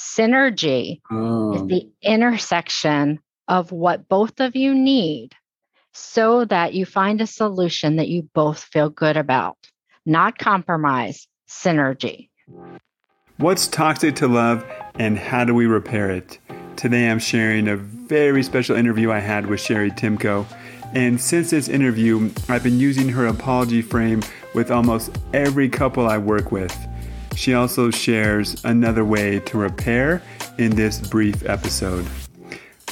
Synergy oh. is the intersection of what both of you need so that you find a solution that you both feel good about, not compromise, synergy. What's toxic to love and how do we repair it? Today I'm sharing a very special interview I had with Cheri Timko. And since this interview, I've been using her apology frame with almost every couple I work with. She also shares another way to repair in this brief episode.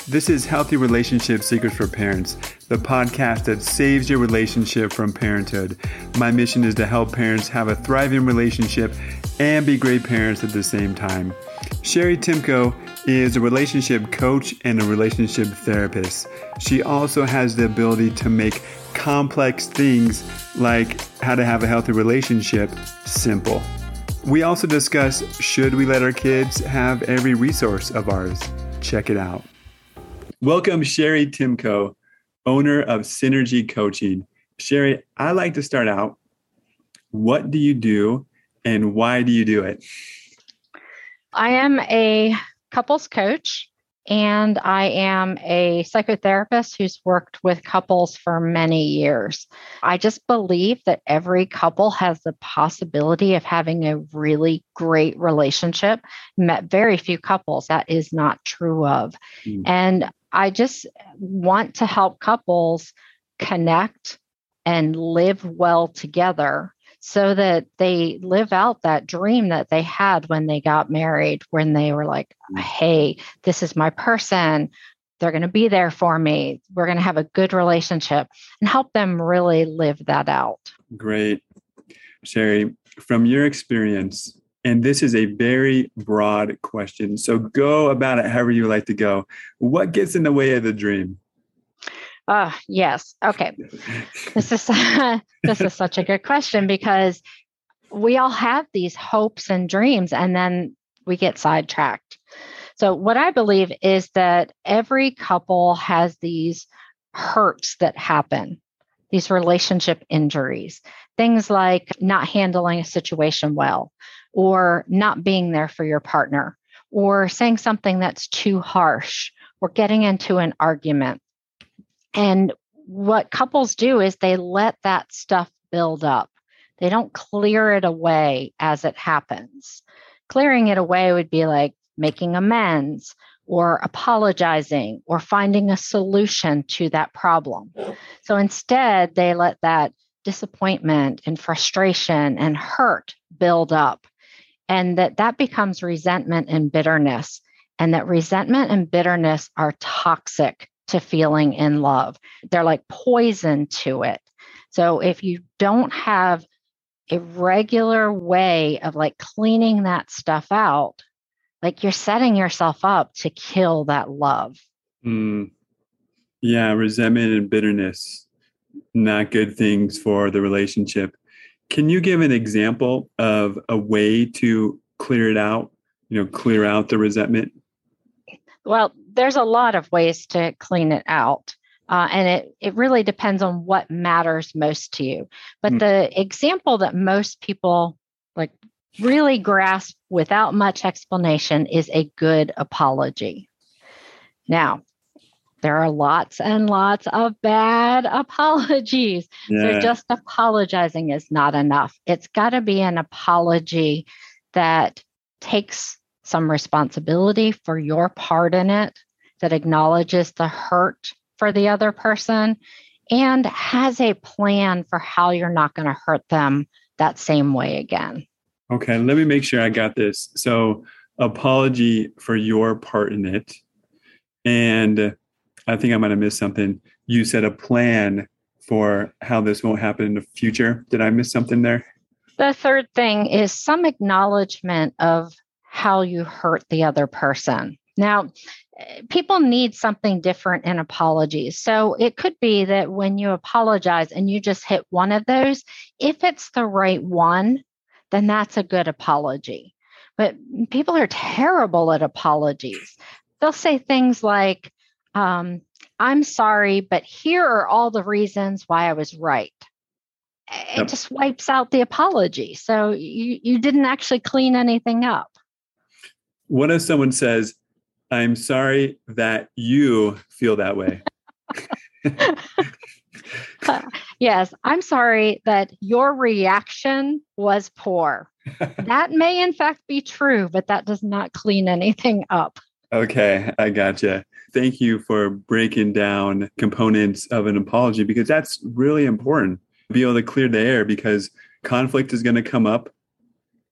This is Healthy Relationship Secrets for Parents, the podcast that saves your relationship from parenthood. My mission is to help parents have a thriving relationship and be great parents at the same time. Cheri Timko is a relationship coach and a relationship therapist. She also has the ability to make complex things like how to have a healthy relationship simple. We also discuss should we let our kids have every resource of ours? Check it out. Welcome, Cheri Timko, owner of Synergy Coaching. Cheri, I like to start out. What do you do and why do you do it? I am a couples coach and I am a psychotherapist who's worked with couples for many years. I just believe that every couple has the possibility of having a really great relationship. Met very few couples that is not true of. Mm. And I just want to help couples connect and live well together so that they live out that dream that they had when they got married, when they were like, mm. hey, this is my person. They're going to be there for me. We're going to have a good relationship and help them really live that out. Great. Cheri, from your experience, and this is a very broad question. So go about it however you like to go. What gets in the way of the dream? Oh, yes. Okay. this is this is such a good question because we all have these hopes and dreams and then we get sidetracked. So what I believe is that every couple has these hurts that happen, these relationship injuries, things like not handling a situation well or not being there for your partner or saying something that's too harsh or getting into an argument and what couples do is they let that stuff build up. They don't clear it away as it happens. Clearing it away would be like making amends or apologizing or finding a solution to that problem. So instead, they let that disappointment and frustration and hurt build up and that that becomes resentment and bitterness and that resentment and bitterness are toxic to feeling in love. They're like poison to it. So if you don't have a regular way of like cleaning that stuff out, like you're setting yourself up to kill that love. Mm. Yeah, resentment and bitterness, not good things for the relationship. Can you give an example of a way to clear it out? You know, clear out the resentment? Well, there's a lot of ways to clean it out. Uh, and it, it really depends on what matters most to you. But mm. the example that most people like really grasp without much explanation is a good apology. Now, there are lots and lots of bad apologies. Yeah. So just apologizing is not enough. It's got to be an apology that takes some responsibility for your part in it, that acknowledges the hurt for the other person, and has a plan for how you're not going to hurt them that same way again. Okay, let me make sure I got this. So, apology for your part in it. And I think I might have missed something. You said a plan for how this won't happen in the future. Did I miss something there? The third thing is some acknowledgement of how you hurt the other person. Now, people need something different in apologies. So it could be that when you apologize and you just hit one of those, if it's the right one, then that's a good apology. But people are terrible at apologies. They'll say things like, um, I'm sorry, but here are all the reasons why I was right. It yep. just wipes out the apology. So you, you didn't actually clean anything up. What if someone says, I'm sorry that you feel that way? yes, I'm sorry that your reaction was poor. that may, in fact, be true, but that does not clean anything up. Okay, I gotcha. Thank you for breaking down components of an apology because that's really important. To be able to clear the air because conflict is going to come up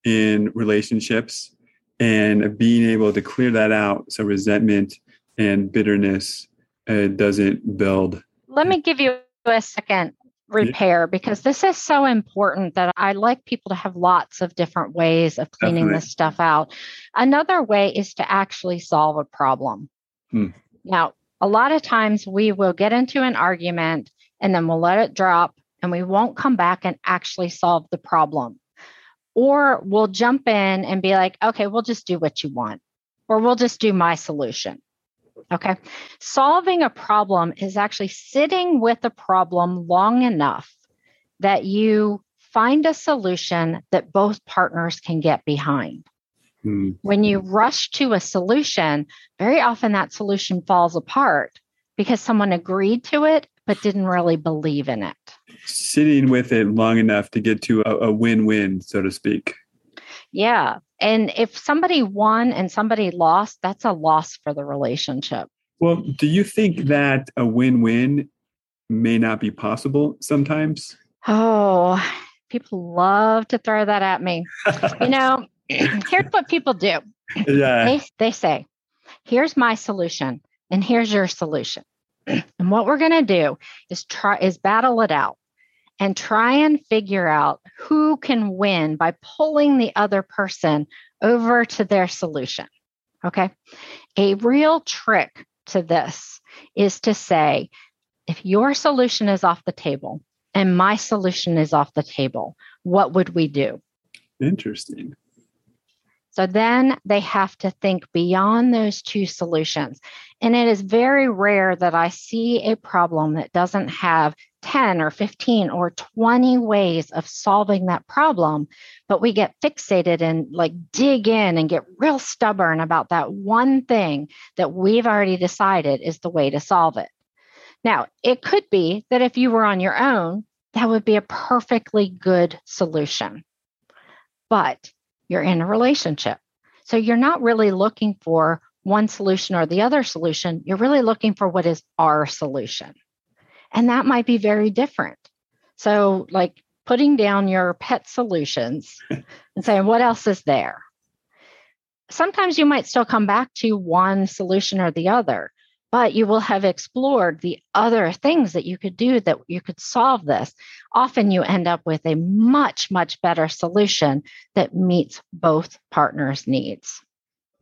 in relationships and being able to clear that out so resentment and bitterness uh, doesn't build. Let me give you a second repair because this is so important that I like people to have lots of different ways of cleaning Definitely. this stuff out. Another way is to actually solve a problem. Hmm. Now, a lot of times we will get into an argument and then we'll let it drop and we won't come back and actually solve the problem. Or we'll jump in and be like, okay, we'll just do what you want, or we'll just do my solution. Okay. Solving a problem is actually sitting with a problem long enough that you find a solution that both partners can get behind. Hmm. When you rush to a solution, very often that solution falls apart because someone agreed to it but didn't really believe in it. Sitting with it long enough to get to a, a win win, so to speak. Yeah. And if somebody won and somebody lost, that's a loss for the relationship. Well, do you think that a win win may not be possible sometimes? Oh, people love to throw that at me. you know, here's what people do yeah. they, they say, here's my solution, and here's your solution. And what we're going to do is try is battle it out and try and figure out who can win by pulling the other person over to their solution. Okay. A real trick to this is to say, if your solution is off the table and my solution is off the table, what would we do? Interesting. So then they have to think beyond those two solutions. And it is very rare that I see a problem that doesn't have 10 or 15 or 20 ways of solving that problem, but we get fixated and like dig in and get real stubborn about that one thing that we've already decided is the way to solve it. Now, it could be that if you were on your own, that would be a perfectly good solution. But you're in a relationship. So you're not really looking for one solution or the other solution. You're really looking for what is our solution. And that might be very different. So, like putting down your pet solutions and saying, what else is there? Sometimes you might still come back to one solution or the other, but you will have explored the other things that you could do that you could solve this. Often you end up with a much, much better solution that meets both partners' needs.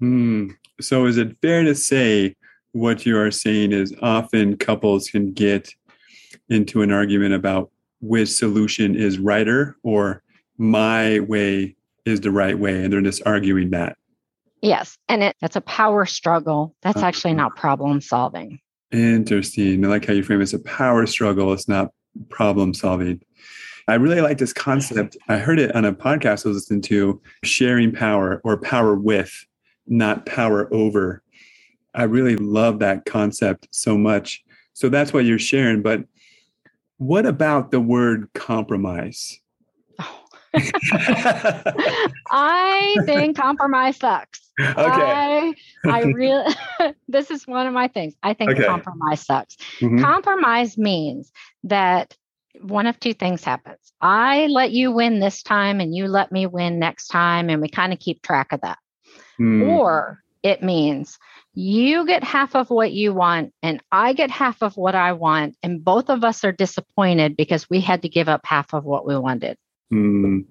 Hmm. So, is it fair to say what you are saying is often couples can get into an argument about which solution is righter or my way is the right way, and they're just arguing that? Yes. And it, that's a power struggle. That's uh-huh. actually not problem solving. Interesting. I like how you frame it as a power struggle. It's not problem solving. I really like this concept. I heard it on a podcast I was listening to sharing power or power with, not power over. I really love that concept so much. So that's what you're sharing. But what about the word compromise? I think compromise sucks. Okay. I, I really, this is one of my things. I think okay. compromise sucks. Mm-hmm. Compromise means that one of two things happens. I let you win this time and you let me win next time, and we kind of keep track of that. Mm. Or it means you get half of what you want and I get half of what I want, and both of us are disappointed because we had to give up half of what we wanted. Mm.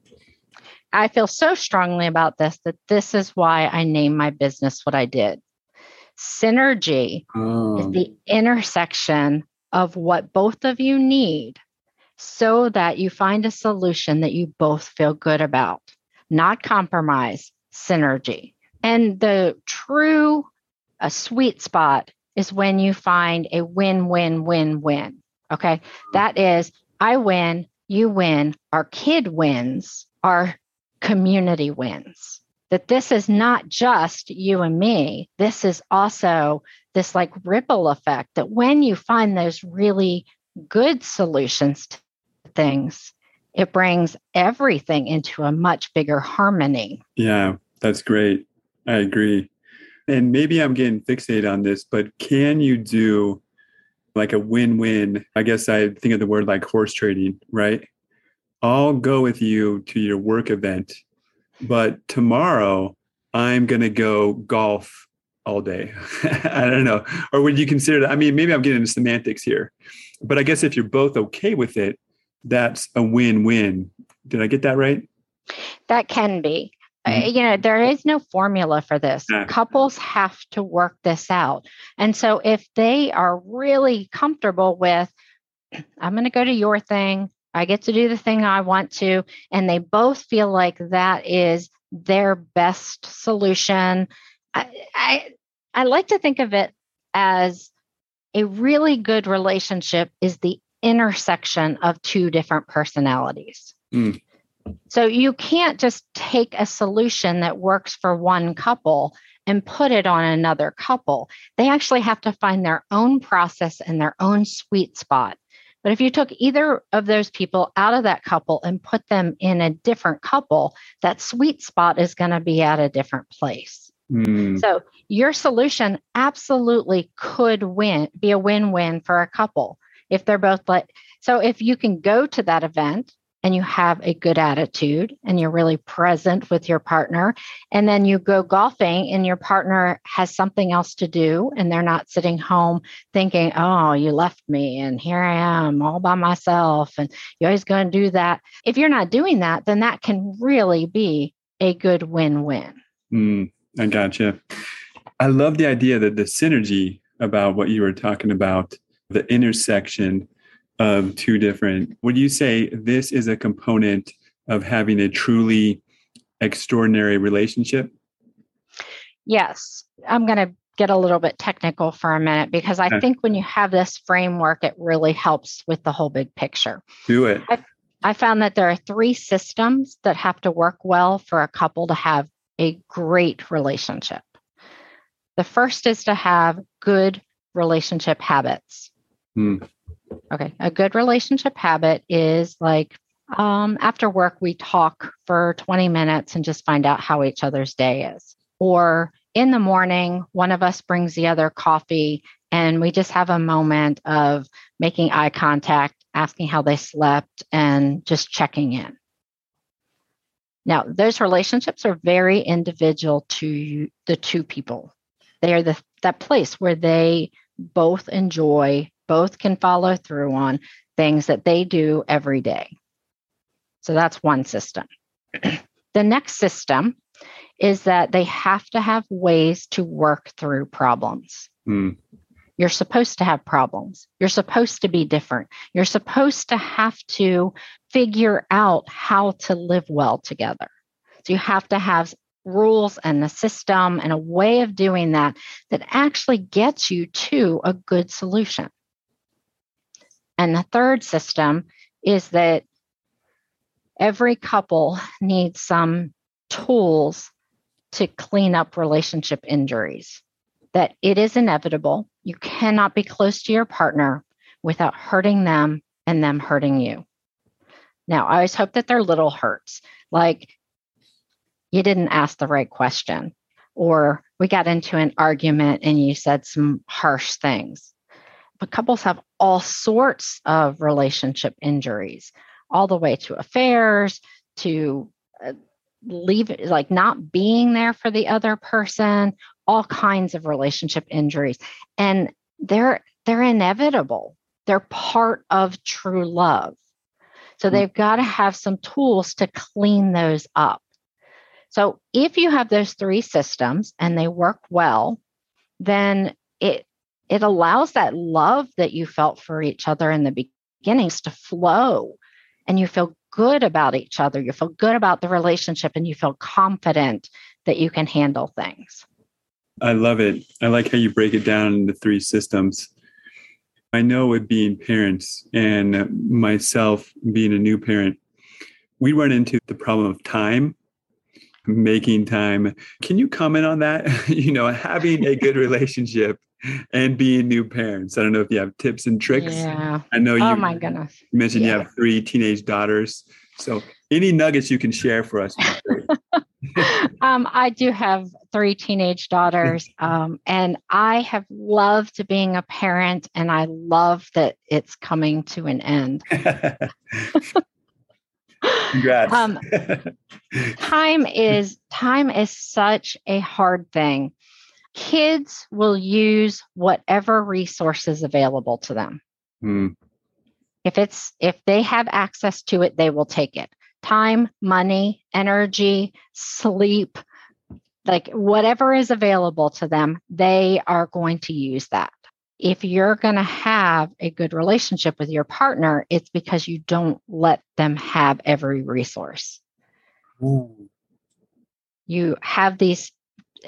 I feel so strongly about this that this is why I named my business what I did. Synergy oh. is the intersection of what both of you need so that you find a solution that you both feel good about, not compromise, synergy. And the true a sweet spot is when you find a win win win win. Okay. That is, I win, you win, our kid wins, our community wins. that this is not just you and me. This is also this like ripple effect that when you find those really good solutions to things, it brings everything into a much bigger harmony. Yeah, that's great. I agree. And maybe I'm getting fixated on this, but can you do like a win win? I guess I think of the word like horse trading, right? I'll go with you to your work event, but tomorrow I'm going to go golf all day. I don't know. Or would you consider that? I mean, maybe I'm getting into semantics here, but I guess if you're both okay with it, that's a win win. Did I get that right? That can be. Mm-hmm. you know, there is no formula for this. Yeah. Couples have to work this out. And so if they are really comfortable with, I'm going to go to your thing, I get to do the thing I want to, and they both feel like that is their best solution. I, I, I like to think of it as a really good relationship is the intersection of two different personalities. Mm. So you can't just take a solution that works for one couple and put it on another couple. They actually have to find their own process and their own sweet spot. But if you took either of those people out of that couple and put them in a different couple, that sweet spot is going to be at a different place. Mm. So your solution absolutely could win, be a win-win for a couple if they're both like so if you can go to that event and you have a good attitude and you're really present with your partner. And then you go golfing and your partner has something else to do and they're not sitting home thinking, oh, you left me and here I am all by myself and you're always going to do that. If you're not doing that, then that can really be a good win win. Mm, I gotcha. I love the idea that the synergy about what you were talking about, the intersection of two different would you say this is a component of having a truly extraordinary relationship? Yes. I'm going to get a little bit technical for a minute because i okay. think when you have this framework it really helps with the whole big picture. Do it. I, I found that there are three systems that have to work well for a couple to have a great relationship. The first is to have good relationship habits. Hmm. Okay. A good relationship habit is like um, after work, we talk for 20 minutes and just find out how each other's day is. Or in the morning, one of us brings the other coffee and we just have a moment of making eye contact, asking how they slept, and just checking in. Now, those relationships are very individual to the two people. They are the that place where they both enjoy both can follow through on things that they do every day. So that's one system. the next system is that they have to have ways to work through problems. Mm. You're supposed to have problems. You're supposed to be different. You're supposed to have to figure out how to live well together. So you have to have rules and a system and a way of doing that that actually gets you to a good solution. And the third system is that every couple needs some tools to clean up relationship injuries, that it is inevitable. You cannot be close to your partner without hurting them and them hurting you. Now, I always hope that they're little hurts, like you didn't ask the right question, or we got into an argument and you said some harsh things couples have all sorts of relationship injuries, all the way to affairs, to uh, leave like not being there for the other person, all kinds of relationship injuries. And they're they're inevitable. They're part of true love. So hmm. they've got to have some tools to clean those up. So if you have those three systems and they work well, then it it allows that love that you felt for each other in the beginnings to flow and you feel good about each other. You feel good about the relationship and you feel confident that you can handle things. I love it. I like how you break it down into three systems. I know with being parents and myself being a new parent, we run into the problem of time making time. Can you comment on that? you know, having a good relationship and being new parents. I don't know if you have tips and tricks. Yeah. I know you. Oh my goodness. You mentioned Yeah. you have three teenage daughters. So any nuggets you can share for us? would be great. um, I do have three teenage daughters, um, and I have loved being a parent, and I love that it's coming to an end. Congrats. Um, time is time is such a hard thing. Kids will use whatever resources available to them. Hmm. If it's if they have access to it, they will take it. Time, money, energy, sleep, like whatever is available to them, they are going to use that. If you're going to have a good relationship with your partner, it's because you don't let them have every resource. Ooh. You have these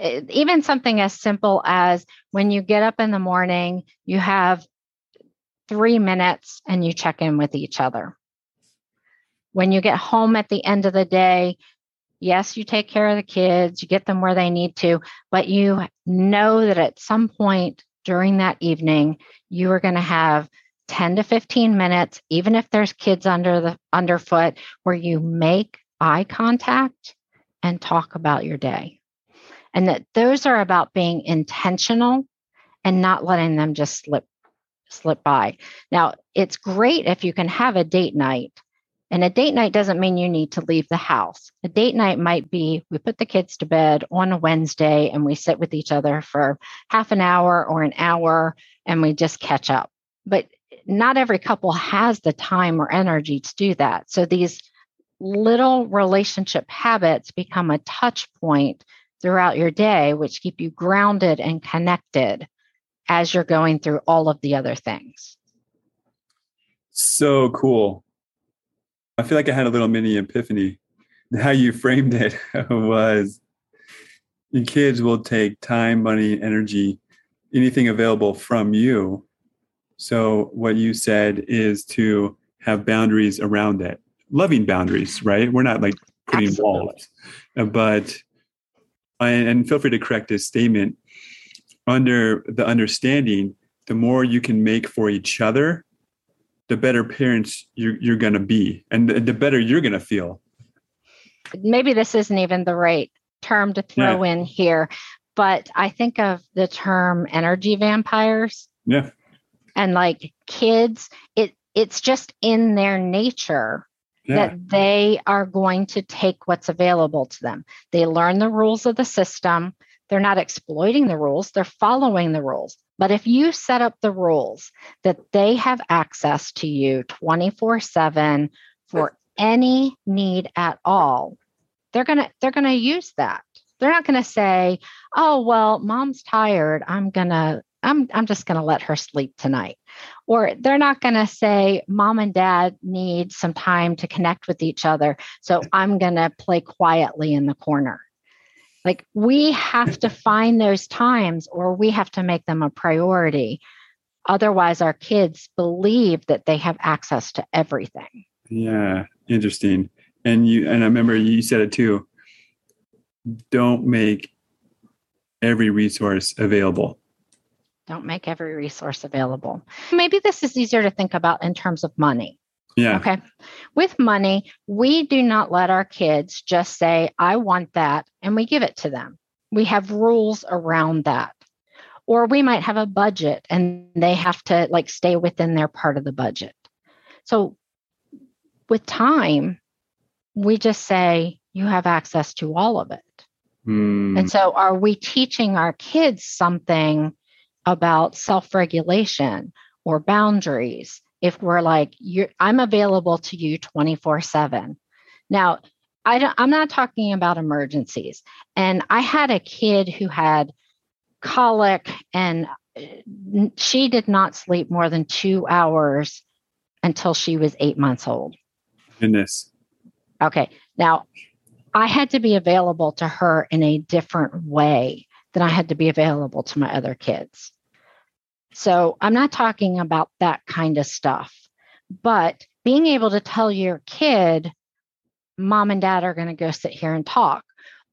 even something as simple as when you get up in the morning, you have three minutes and you check in with each other. When you get home at the end of the day, yes, you take care of the kids, you get them where they need to, but you know that at some point during that evening, you are going to have 10 to 15 minutes, even if there's kids under the underfoot, where you make eye contact and talk about your day. And that those are about being intentional and not letting them just slip slip by. Now, it's great if you can have a date night. And a date night doesn't mean you need to leave the house. A date night might be we put the kids to bed on a Wednesday and we sit with each other for half an hour or an hour and we just catch up. But not every couple has the time or energy to do that. So these little relationship habits become a touch point throughout your day, which keep you grounded and connected as you're going through all of the other things. So cool. I feel like I had a little mini epiphany. How you framed it was your kids will take time, money, energy, anything available from you. So, what you said is to have boundaries around it, loving boundaries, right? We're not like putting Absolutely. walls, but, and feel free to correct this statement. Under the understanding, the more you can make for each other, the better parents you're, you're going to be and the, the better you're going to feel. Maybe this isn't even the right term to throw in here, but I think of the term energy vampires. Yeah. And like kids, it it's just in their nature yeah. that they are going to take what's available to them. They learn the rules of the system. They're not exploiting the rules, they're following the rules. But if you set up the rules that they have access to you 24 7 for any need at all, they're going to they're going to use that. They're not going to say, "Oh, well, mom's tired. I'm going to I'm I'm just going to let her sleep tonight." Or they're not going to say, "Mom and dad need some time to connect with each other, so I'm going to play quietly in the corner." Like we have to find those times or we have to make them a priority. Otherwise, our kids believe that they have access to everything. yeah interesting and you and i remember you said it too don't make every resource available Don't make every resource available. Maybe this is easier to think about in terms of money. Yeah Okay. With money, we do not let our kids just say, I want that, and we give it to them. We have rules around that. Or we might have a budget and they have to like stay within their part of the budget. So with time, we just say, you have access to all of it. Hmm. And so, are we teaching our kids something about self regulation or boundaries? If we're like, you're, I'm available to you 24 7. Now, I don't, I'm not talking about emergencies. And I had a kid who had colic and uh, she did not sleep more than two hours until she was eight months old. goodness Okay. Now, I had to be available to her in a different way than I had to be available to my other kids. So I'm not talking about that kind of stuff, but being able to tell your kid, mom and dad are going to go sit here and talk,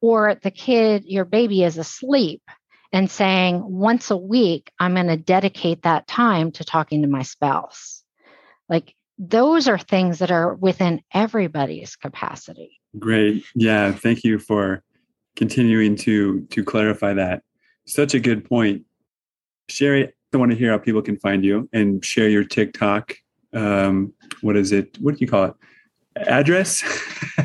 or the kid, your baby is asleep and saying, once a week, I'm going to dedicate that time to talking to my spouse. Like those are things that are within everybody's capacity. Great. Yeah. Thank you for continuing to to clarify that. Such a good point. Cheri, I want to hear how people can find you and share your TikTok. Um, what is it? What do you call it? Address?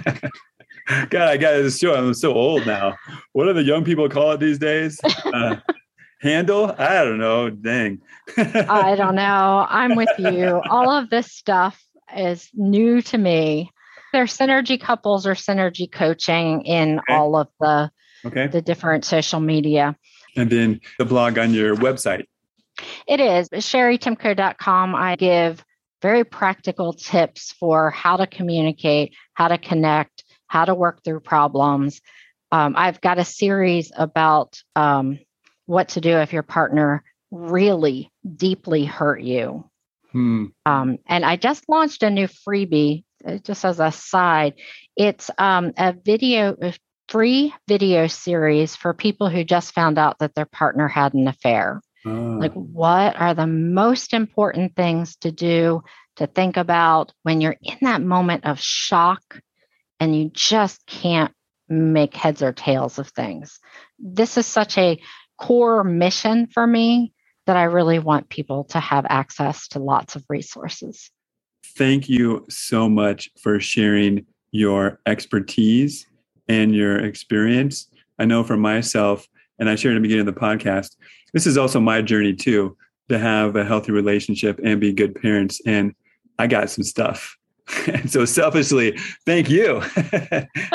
God, I got this show. I'm so old now. What do the young people call it these days? Uh, handle? I don't know. Dang. I don't know. I'm with you. All of this stuff is new to me. There's synergy couples or synergy coaching in okay. all of the okay. the different social media. And then the blog on your website. It is cheritimko.com. I give very practical tips for how to communicate, how to connect, how to work through problems. Um, I've got a series about um, what to do if your partner really deeply hurt you. Hmm. Um, and I just launched a new freebie, uh, just as a side. It's um, a video, a free video series for people who just found out that their partner had an affair. Oh. Like, what are the most important things to do, to think about when you're in that moment of shock and you just can't make heads or tails of things? This is such a core mission for me that I really want people to have access to lots of resources. Thank you so much for sharing your expertise and your experience. I know for myself, and I shared in the beginning of the podcast, this is also my journey too to have a healthy relationship and be good parents. And I got some stuff. and so selfishly, thank you.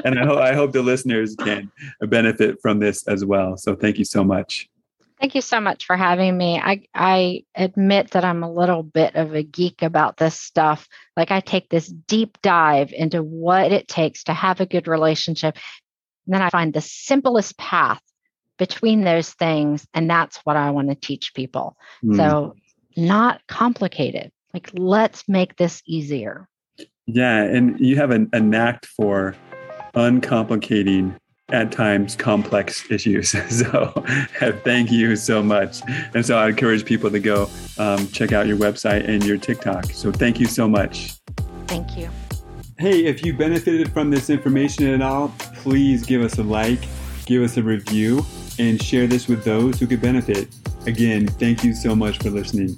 and I, ho- I hope the listeners can benefit from this as well. So thank you so much. Thank you so much for having me. I, I admit that I'm a little bit of a geek about this stuff. Like, I take this deep dive into what it takes to have a good relationship. And then I find the simplest path between those things. And that's what I want to teach people. Mm. So, not complicated. Like, let's make this easier. Yeah. And you have a, a knack for uncomplicating at times complex issues. So thank you so much. And so I encourage people to go um, check out your website and your TikTok. So thank you so much. Thank you. Hey, if you benefited from this information at all, please give us a like, give us a review, and share this with those who could benefit. Again, thank you so much for listening.